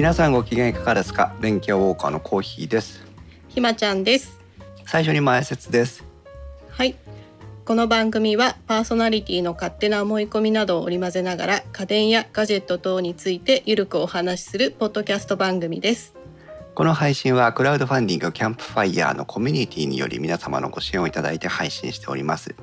皆さんご機嫌いかがですか？電気屋ウォーカーのコーヒーです。ひまちゃんです。最初に前説です。はい。この番組はパーソナリティの勝手な思い込みなどを織り交ぜながら家電やガジェット等についてゆるくお話しするポッドキャスト番組です。この配信はクラウドファンディングキャンプファイヤーのコミュニティにより皆様のご支援をいただいて配信しております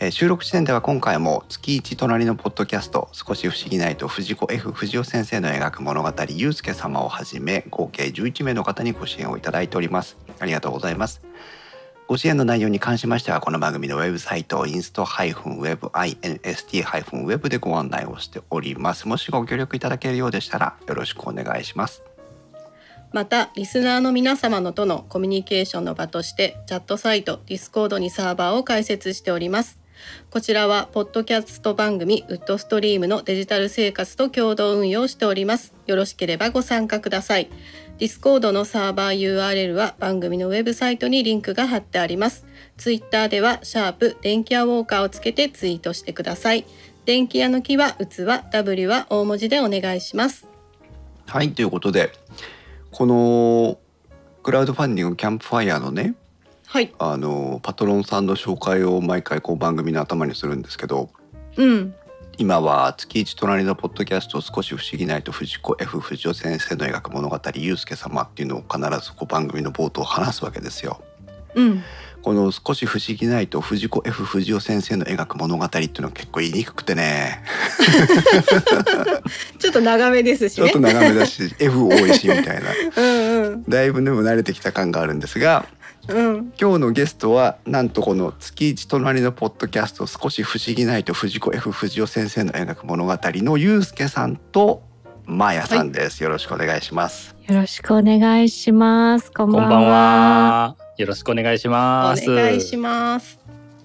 えー収録時点では今回も月一隣のポッドキャスト少し不思議ないと藤子 F 不二雄先生の描く物語ゆうすけ様をはじめ合計11名の方にご支援をいただいております。ありがとうございます。ご支援の内容に関しましてはこの番組のウェブサイトインスト -web inst-web でご案内をしております。もしご協力いただけるようでしたらよろしくお願いします。またリスナーの皆様のとのコミュニケーションの場としてチャットサイト Discord にサーバーを開設しております。こちらはポッドキャスト番組ウッドストリームのデジタル生活と共同運用しております。よろしければご参加ください。Discord のサーバー URL は番組のウェブサイトにリンクが貼ってあります。ツイッターではシャープ電気屋ウォーカーをつけてツイートしてください。電気屋の木は器 W は大文字でお願いします。はいということでこのクラウドファンディングキャンプファイヤーのねはい。あのパトロンさんの紹介を毎回こう番組の頭にするんですけどうん。今は月一隣のポッドキャスト少し不思議ないと藤子 F 不二雄先生の描く物語ゆうすけ様っていうのを必ずこう番組の冒頭話すわけですよ。うん。この少し不思議ないと藤子 F 不二雄先生の描く物語っていうのは結構言いにくくてね。ちょっと長めですしね。ちょっと長めだし F 多いしみたいな。うんうん。だいぶでも慣れてきた感があるんですがうん今日のゲストはなんとこの月一隣のポッドキャスト少し不思議ないと藤子 F 不二雄先生の描く物語のゆうすけさんとまーやさんです、よろしくお願いしますよろしくお願いします。こんばんは。こんばんは。よろしくお願いします。お願いします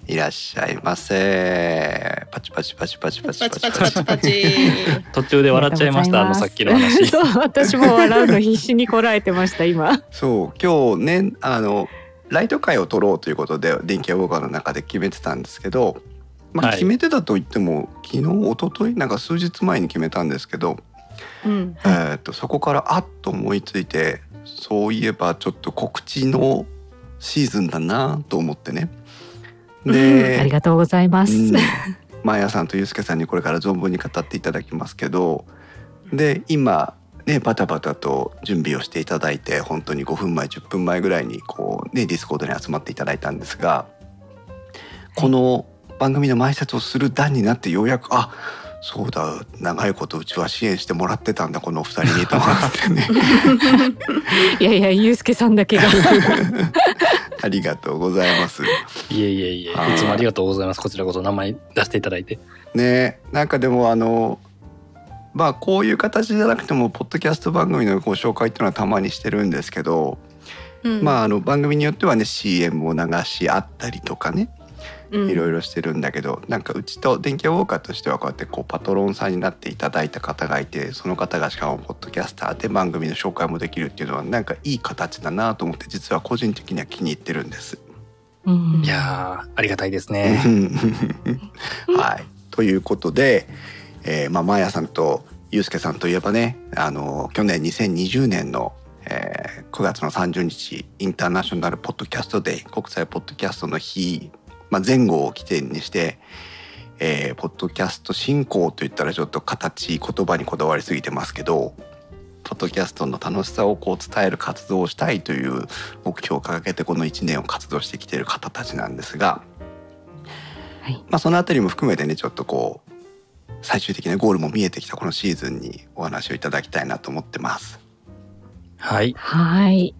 いらっしゃいませパチパチパチパチパパチチパチパチパチパチ 途中で笑っちゃいました。あのさっきの話。そう、私も笑うの必死にこらえてました、今。そう今日ねあのライト会を取ろうということで電気屋ウォーカーの中で決めてたんですけど、まあ、はい決めてたと言っても、昨日一昨日なんか数日前に決めたんですけど、うんえー、とそこからあっと思いついてそういえばちょっと告知のシーズンだなと思ってね。で、ありがとうございます。うん、マーヤさんとユースケさんにこれから存分に語っていただきますけどで今ねバタバタと準備をしていただいて本当に5分前10分前ぐらいにこうねディスコードに集まっていただいたんですがこの番組の前説をする段になってようやくあそうだ長いことうちは支援してもらってたんだこのお二人にと思ってね いやいや、ゆうすけさんだけが。ありがとうございます。いえいえいえ、いはいつもありがとうございます。こちらこそ名前出していただいて。ねなんかでもあのまあこういう形じゃなくてもポッドキャスト番組のご紹介っていうのはたまにしてるんですけど、うん。まああの番組によってはね CM を流しあったりとかねうん。いろいろしてるんだけど、なんかうちと電気屋ウォーカーとしてはこうやってこうパトロンさんになっていただいた方がいてその方がしかもポッドキャスターで番組の紹介もできるっていうのはなんかいい形だなと思って実は個人的には気に入ってるんです。うん。いやー、ありがたいですね。はい、ということで、えーまあ、マーヤさんとユうスケさんといえばねあの去年2020年の、えー9月の30日インターナショナルポッドキャストデー国際ポッドキャストの日、まあ、前後を起点にして、えーポッドキャスト振興といったらちょっと形言葉にこだわりすぎてますけどポッドキャストの楽しさをこう伝える活動をしたいという目標を掲げてこの1年を活動してきている方たちなんですが、はい。まあ、そのあたりも含めてねちょっとこう最終的なゴールも見えてきたこのシーズンにお話をいただきたいなと思ってます。はい。はい。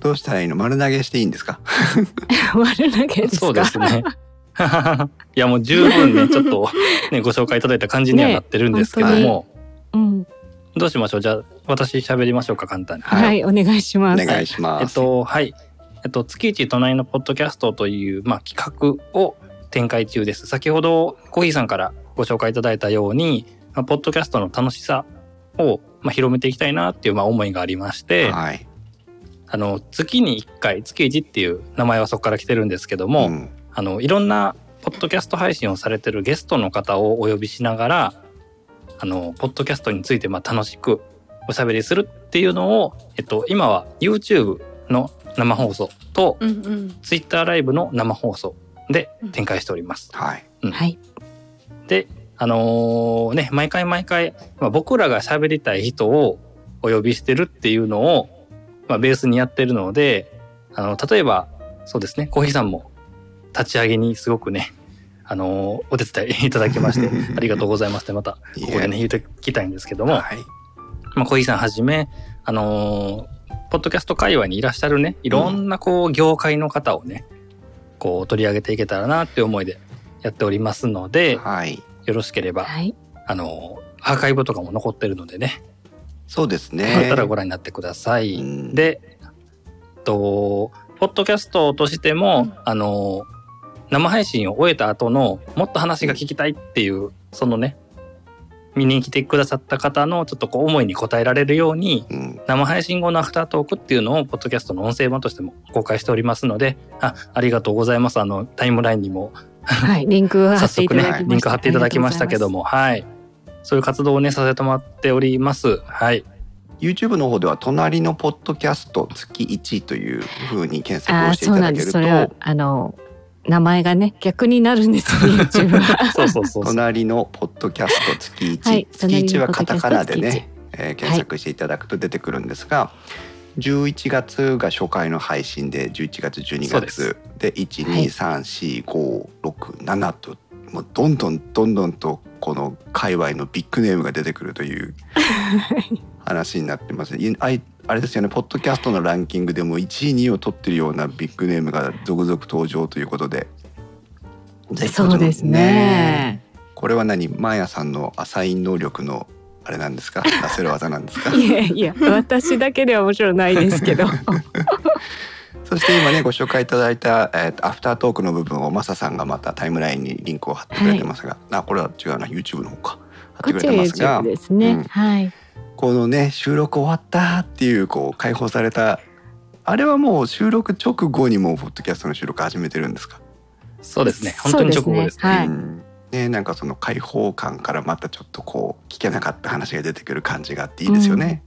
どうしたらいいの？丸投げしていいんですか？丸投げですか？そうですね。いやもう十分ねちょっと ねご紹介いただいた感じにはなってるんですけどねも、うん。どうしましょう？じゃあ私喋りましょうか簡単に。はい、お願いしおます。願いします。えっとはい。えっと月一隣のポッドキャストというまあ企画を展開中です。先ほどコーヒーさんからご紹介いただいたように、まあ、ポッドキャストの楽しさをまあ広めていきたいなっていうまあ思いがありまして、はい。あの月に1回月一っていう名前はそこから来てるんですけども、んあのいろんなポッドキャスト配信をされてるゲストの方をお呼びしながらあのポッドキャストについてまあ楽しくおしゃべりするっていうのを、えっと、今は YouTube の生放送とうんうん。Twitter ライブの生放送で展開しております。はい。はい。で、あのーね、毎回毎回、まあ、僕らが喋りたい人をお呼びしてるっていうのを、まあ、ベースにやってるので、あの、例えば、そうですね、コーヒーさんも立ち上げにすごくね、あのーお手伝いいただきまして、ありがとうございますってまた、ここでね、言うときたいんですけども、はい。まあ、コーヒーさんはじめ、あのーポッドキャスト界隈にいらっしゃるね、いろんなこう、業界の方をね、こう、取り上げていけたらなっていう思いでやっておりますので、はい。よろしければ、はい。あのーアーカイブとかも残ってるのでね、そうですよかっねた。らご覧になってください。うんで、と、ポッドキャストとしても、うんあのー生配信を終えた後のもっと話が聞きたいっていう、そのね、見に来てくださった方のちょっとこう思いに応えられるように、うん。生配信後のアフタートークっていうのを、ポッドキャストの音声版としても公開しておりますので、あ、ありがとうございます。あの、タイムラインにもはい。リンク貼早っていた速ねだきました。、リンク貼っていただきましたけども、はい。そういう活動をね、させてもらっております。はい。YouTube の方では隣のポッドキャスト月1というふうに検索をしていそうなんです。ただけるそれはと、あの名前がね逆になるんですよ YouTube は。そうそうそうそう。隣のポッドキャスト月1、はい月1はカタカナでね、えー検索していただくと出てくるんですが、11月が初回の配信で11月12そうで月で1234567ともうどんどんどんどんとこの界隈のビッグネームが出てくるという 話になってます。いあいあれですよねポッドキャストのランキングでも1位2位を取ってるようなビッグネームが続々登場ということで。そうですね。これは何？マーヤさんのアサイン能力のあれなんですか？出せる技なんですか？いやいや私だけではもちろんないですけど。そして今ねご紹介いただいた、えーとアフタートークの部分をマサさんがまたタイムラインにリンクを貼ってくれてますが、あこれは違うな YouTube の方か貼ってくれてますが YouTube ですね。うんはい。このね収録終わったっていうこう解放されたあれはもう収録直後にもうポッドキャストの収録始めてるんですか？そうですね。本当に直後ですね。はいうんね、なんかその開放感からまたちょっとこう聞けなかった話が出てくる感じがあっていいですよね。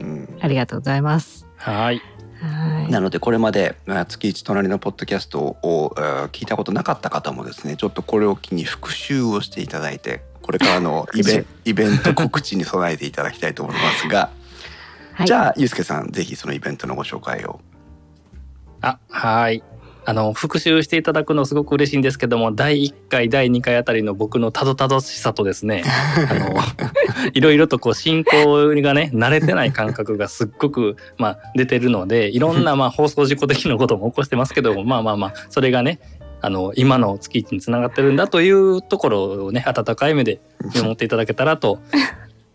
うんありがとうございます。はい。はい。なのでこれまでまあ月一隣のポッドキャストをえー聞いたことなかった方もですねちょっとこれを機に復習をしていただいてこれからのイベンイベント告知に備えていただきたいと思いますが、はい、じゃあゆうすけさんぜひそのイベントのご紹介を。あ、はい。あの、復習していただくのすごく嬉しいんですけども、第1回、第2回あたりの僕のたどたどしさとですね、あの、いろいろとこう進行がね、慣れてない感覚がすっごく、まあ、出てるので、いろんな、まあ、放送事故的なことも起こしてますけども、まあまあまあ、それがね、あの、今の月一につながってるんだというところをね、温かい目で見守っていただけたらと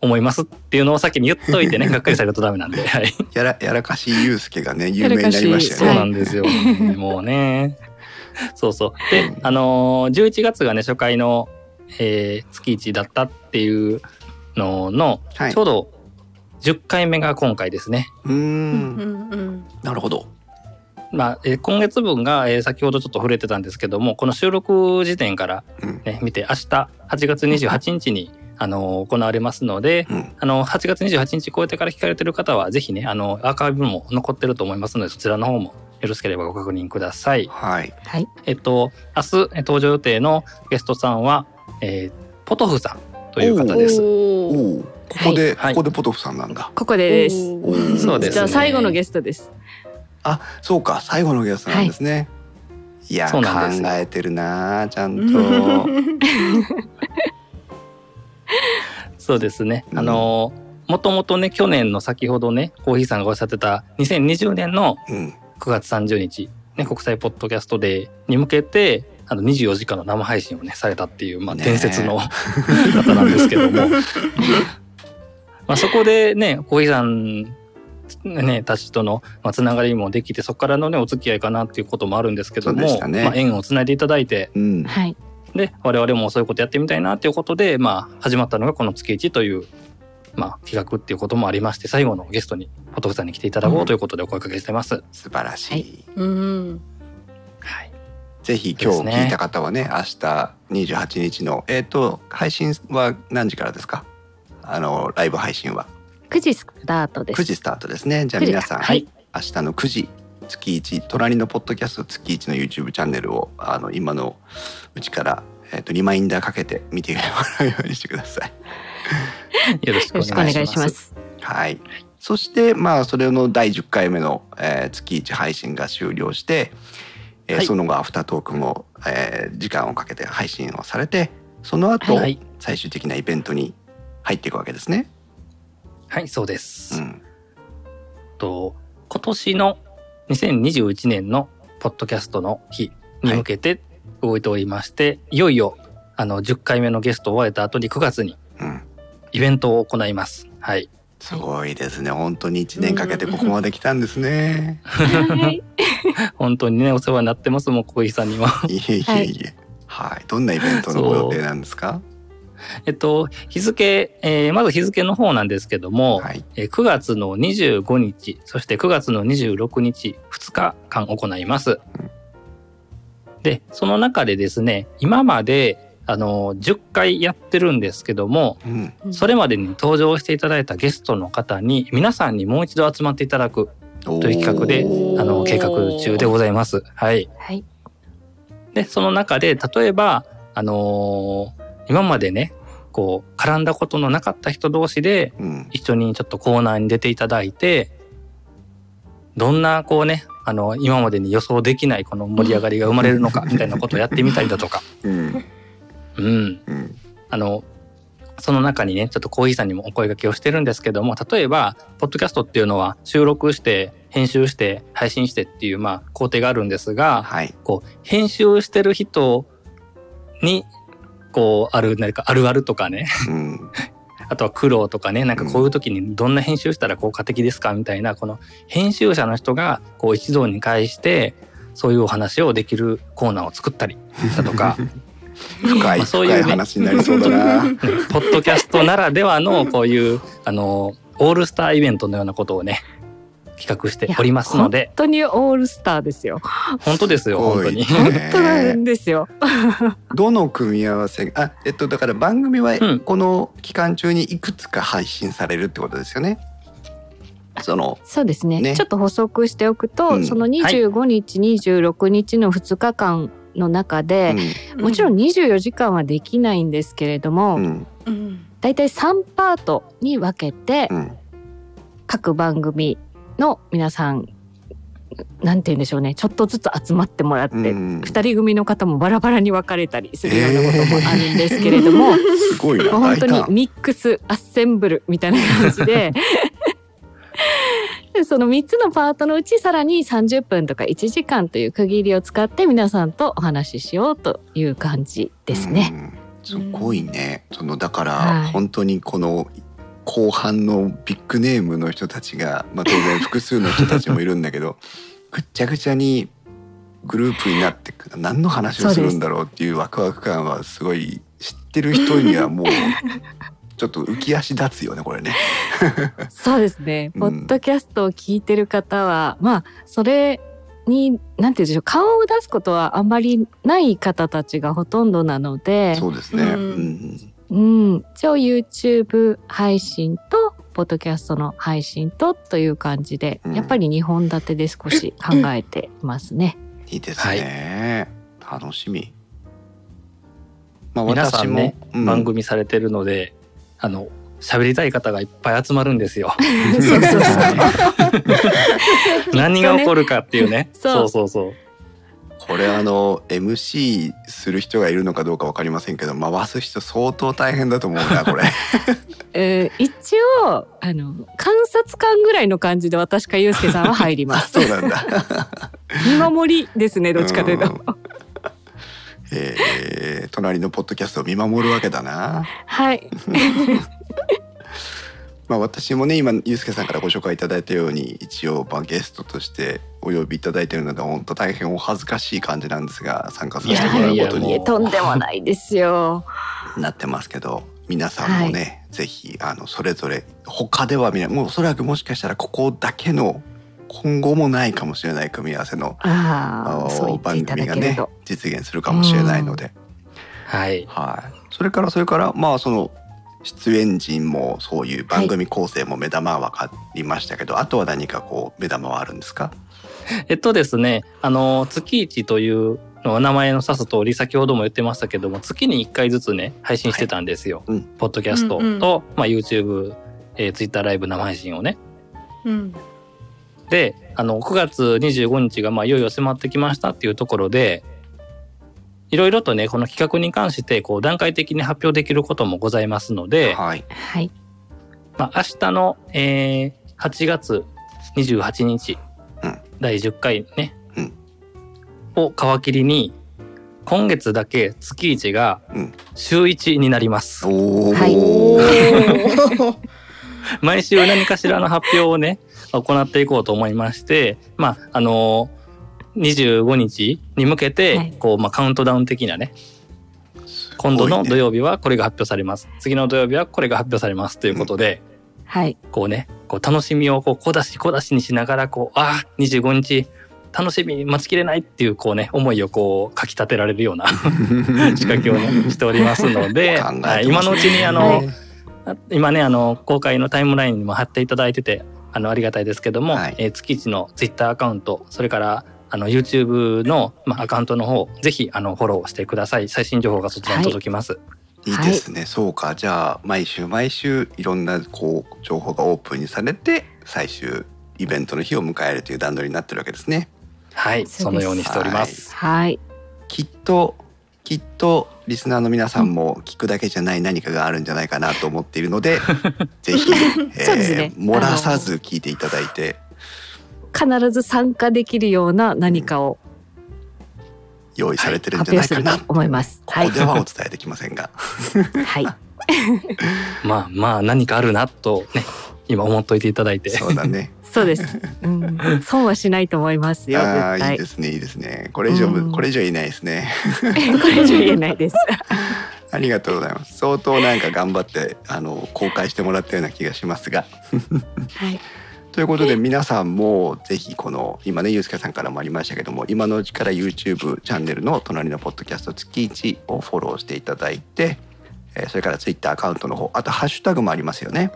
思いますっていうのを先に言っといてね、がっかりされるとダメなんで、はい。やらやらかしいゆうすけがね有名になりましたそうよね。なんですよ。もうね。そうそう。で、あのー、11月がね、初回の、えー月1だったっていうのの、はいちょうど10回目が今回ですね。うんんうんなるほど。まあ、えー今月分が、えー先ほどちょっと触れてたんですけども、この収録時点からうんね、見て、明日8月28日に、あのー行われますので、うんあの、8月28日超えてから聞かれてる方は、ぜひね、あの、アーカイブも残ってると思いますので、そちらの方もよろしければご確認ください。はい。はい。えっと、明日え登場予定のゲストさんは、えーポトフさんという方です。おおここで、はいここでポトフさんなんだ。ここでです。そうですねじゃあ最後のゲストです。あそうか最後のゲストなんですね。い、や考そうなんですえてるなちゃんと。そうですね。うんあのもともとね、去年の先ほどね、コーヒーさんがおっしゃってた2020年のうん9月30日、ね、国際ポッドキャストデーに向けて、あの24時間の生配信をね、されたっていう、まあ、伝説の方なんですけども。まあそこでね、コーヒーさん、ね、たちとの、まあ、つながりもできて、そこからのね、お付き合いかなっていうこともあるんですけども、ねまあ、縁をつないでいただいて、うんはい。で、我々もそういうことやってみたいなっていうことで、まあ、始まったのがこの月1という、まあ、企画っていうこともありまして、最後のゲストに、ポトフさんに来ていただこうということでお声かけしてます。素晴らしい。はい。うん。はい。ぜひ今日聞いた方はね明日28日のえっ、と配信は何時からですか？あのライブ配信は。9時スタートです。9時スタートですね。じゃあ9時皆さん、はい。明日の9時月1隣のポッドキャスト月1の YouTube チャンネルをあの今のうちから、えー、とリマインダーかけて見てもらうようにしてください。よろしくお願いしま。す。はい。そしてまあそれの第10回目の、えー月1配信が終了して、えーはいその後アフタートークも、えー時間をかけて配信をされてその後、はい最終的なイベントに入っていくわけですね。はい、そうです。うん。と今年の2021年のポッドキャストの日に向けて動いておりまして、い、よいよあの10回目のゲストを終えた後に9月にうん。イベントを行います。はい。すごいですね。本当に1年かけてここまで来たんですね。はい。本当にね、お世話になってます、もう小井さんにも。いえいえいえ。はい。どんなイベントのご予定なんですか？えっと、日付、えーまず日付の方なんですけども、はい。えー9月の25日、そして9月の26日、2日間行います。で、その中でですね、今まで、あの、10回やってるんですけども、うん。それまでに登場していただいたゲストの方に、皆さんにもう一度集まっていただくとという企画で、あの、計画中でございます。はい。はい。で、その中で、例えば、あのー今までね、こう、絡んだことのなかった人同士で、うん。一緒にちょっとコーナーに出ていただいて、どんなこうね、あの、今までに予想できないこの盛り上がりが生まれるのか みたいなことをやってみたりだとか、うん。あの、その中にね、ちょっとコーヒーさんにもお声掛けをしてるんですけども、例えば、ポッドキャストっていうのは収録して、編集して、配信してっていう、まあ、工程があるんですが、はい。こう、編集してる人に、こう、ある、何かあるあるとかね、うん。あとは苦労とかね、なんかこういう時にどんな編集したら効果的ですかみたいな、この編集者の人がこう一堂に会して、そういうお話をできるコーナーを作ったり。だとか、深い、まあそういうね。話になりそうだな。ね ポッドキャストならではのこういう、あの、オールスターイベントのようなことをね、企画しておりますので。本、当にオールスターですよ。本当ですよ、本当に。本当なんですよ。どの組み合わせあえっとだから番組はうん。この期間中にいくつか配信されるってことですよね。そのそうですね。ね。ちょっと補足しておくと、うん。その25日、26日の2日間の中で、もちろん24時間はできないんですけれども、うん。うん。うんだいたい3パートに分けて、うん。各番組の皆さんなんて言うんでしょうね。ちょっとずつ集まってもらって、うん。2人組の方もバラバラに分かれたりするようなこともあるんですけれども、すごいな。もう本当にミックスアッセンブルみたいな感じで。で その3つのパートのうちさらに30分とか1時間という区切りを使って皆さんとお話ししようという感じですね。うん。すごいね。そのだから、はい。本当にこの後半のビッグネームの人たちが、まあ、当然複数の人たちもいるんだけど ぐっちゃぐちゃにグループになって何の話をするんだろうっていうワクワク感はすごい知ってる人にはもう ちょっと浮き足立つよねこれね。そうですね。うんポッドキャストを聞いてる方は、まあそれになんて言うんでしょう顔を出すことはあんまりない方たちがほとんどなので、そうですね。うんうんうん、一応 YouTube 配信とポッドキャストの配信とという感じで、うんやっぱり2本立てで少し考えてますね。いいですね。楽しみ。まあ皆さんね、うん番組されてるので、あの、喋りたい方がいっぱい集まるんですよ。そうそうそう。何が起こるかっていうね。そうそうそう。これあの MC する人がいるのかどうかわかりませんけど回す人相当大変だと思うなこれ えー一応あの観察官ぐらいの感じで私かゆうすけさんは入りあます。そうなんだ見守りですねどっちかというと。えー、隣のポッドキャストを見守るわけだなはい。まあ私もね今ゆうすけさんからご紹介いただいたように一応まあゲストとしてお呼びいただいているので本当大変お恥ずかしい感じなんですが参加させてもらうことにいやいやいやとんでもないですよ。なってますけど皆さんもね、ぜひあのそれぞれ他では見ないもうおそらくもしかしたらここだけの今後もないかもしれない組み合わせの番組がね。実現するかもしれないので、はい。はい、それからそれからまあその出演陣もそういう番組構成も目玉は分かりましたけど、あとは何かこう目玉はあるんですか？えっとですね、あの、月一というのは名前の指す通り、先ほども言ってましたけども、月に1回ずつね、配信してたんですよ。はい。うん。ポッドキャストと、うんうん。まあ、YouTube、えー、Twitter ライブ生配信をね。うん。で、あの、9月25日が、まあ、いよいよ迫ってきましたっていうところで、いろいろとね、この企画に関して、こう、段階的に発表できることもございますので、はい。はい。まあ、明日の、えー、8月28日、うん。第10回ね、うん。を皮切りに、今月だけ月1がうん。週1になります。おお、はい。毎週何かしらの発表をね、行っていこうと思いまして、まあ、あのー、25日に向けはてい、こう、まあ、カウントダウン的なね、今度の土曜日はこれが発表されます。次の土曜日はこれが発表されますということで、はい。こうね、こう楽しみをこう小出し小出しにしながら、こう、ああ、25日、楽しみ、待ちきれないっていう、こうね、思いをこう、かき立てられるような 仕掛けをね、しておりますので、はい今のうちに、あの、はい。今ね、あの、公開のタイムラインにも貼っていただいてて、あの、ありがたいですけども、はい。えー月一のツイッターアカウント、それから、あの、YouTube の、まあ、アカウントの方、ぜひ、あの、フォローしてください。最新情報がそちらに届きます。いいですね、そうかじゃあ毎週毎週いろんなこう情報がオープンにされて最終イベントの日を迎えるという段取りになってるわけですねはい、そのようにしております。はい。きっときっとリスナーの皆さんも聞くだけじゃない何かがあるんじゃないかなと思っているので ぜひ、えそうですね漏らさず聞いていただいて必ず参加できるような何かを用意されてるんじゃないかな、と思います。ここではお伝えできませんが、はい。まあまあ何かあるなとね今思っといていただいてそうだね そうです。うん、損はしないと思いますよ。ああ絶対。いいですねいいですねこれ以上、うんこれ以上いないですねこれ以上言えないです。ありがとうございます相当なんか頑張ってあの公開してもらったような気がしますがはい。ということで皆さんもぜひこの今ねゆうすけさんからもありましたけども今のうちから YouTube チャンネルの隣のポッドキャスト月1をフォローしていただいて、えーそれから Twitter アカウントの方あとハッシュタグもありますよね。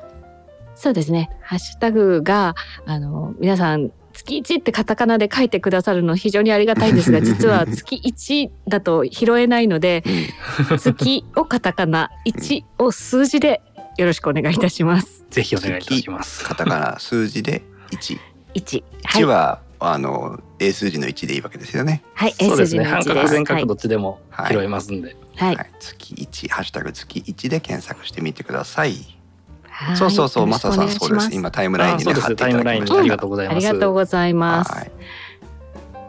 そうですね。ハッシュタグがあの皆さん月一ってカタカナで書いてくださるの非常にありがたいんですが、実は月一だと拾えないので、うん月をカタカナ、一を数字でよろしくお願いいたします。ぜひお願いいたします。カタカナ数字で1。一。1は、あの英数字の1でいいわけですよね。はい。そうですね。英数字の半一です角全角はいどっちでも拾えますんで。はい。はい、月1ハッシュタグ月1で検索してみてください。はいそうそうそう、マサさんそうです。今タイムライン。にね貼っていただきましたありがとうございます。ありがとうございます。はい。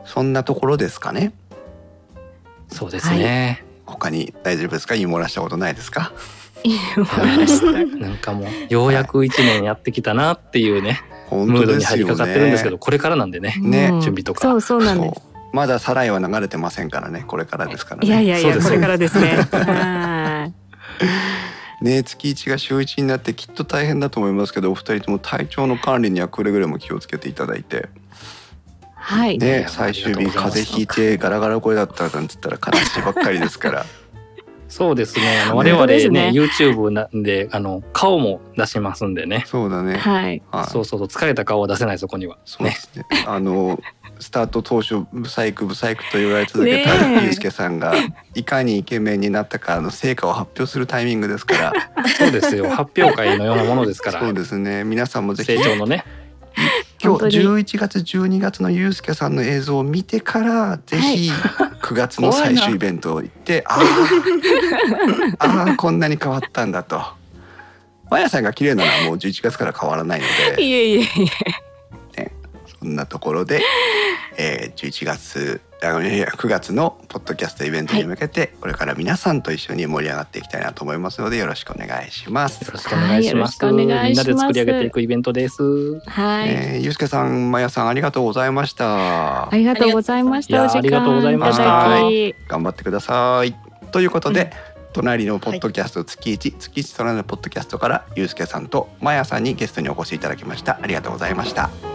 そんなところですかね。そうですね。他に大丈夫ですか？言い漏らしたことないですか？なんかもうようやく一年やってきたなっていうね、本ムードに。入りかかってるんですけど、これからなんでね。ねうん準備とかそうそうなんです。そうまだサライは流れてませんからね。これからですからね。いやいやいや、これからですね。はい。ね月一が週一になってきっと大変だと思いますけど、お二人とも体調の管理にはくれぐれも気をつけていただいて。はい。ねや最終日風邪ひいてガラガラ声だったなんつったら悲しいばっかりですから。そうですね。あのね我々ねね YouTube なんであの顔も出しますんでね。そうだね。はい。はい。そうそうそう疲れた顔は出せないそこには。ね。そうですね。あのスタート当初ブサイクブサイクと言われ続けたねえゆうすけさんがいかにイケメンになったかの成果を発表するタイミングですから。そうですよ。発表会のようなものですから。そうですね。皆さんもぜひ成長のね。今日本当に11月12月のゆうすけさんの映像を見てからぜひ9月の最終イベントを行って、あーあーこんなに変わったんだと。まやさんが綺麗なのはもう11月から変わらないので。いえいえいえ。そんなところで、えー、11月あいやいや9月のポッドキャストイベントに向けて、これから皆さんと一緒に盛り上がっていきたいなと思いますのでよろしくお願いしますよ。ろしくお願いします。はいよろしくお願いしますみんなで作り上げていくイベントです。はい。えー、ゆうすけさん、まやさんありがとうございましたあ。りがとうございました。ありがとうございました頑張ってください。ということで、隣のポッドキャスト月一、月一隣のポッドキャストからゆうすけさんとまやさんにゲストにお越しいただきました。ありがとうございました。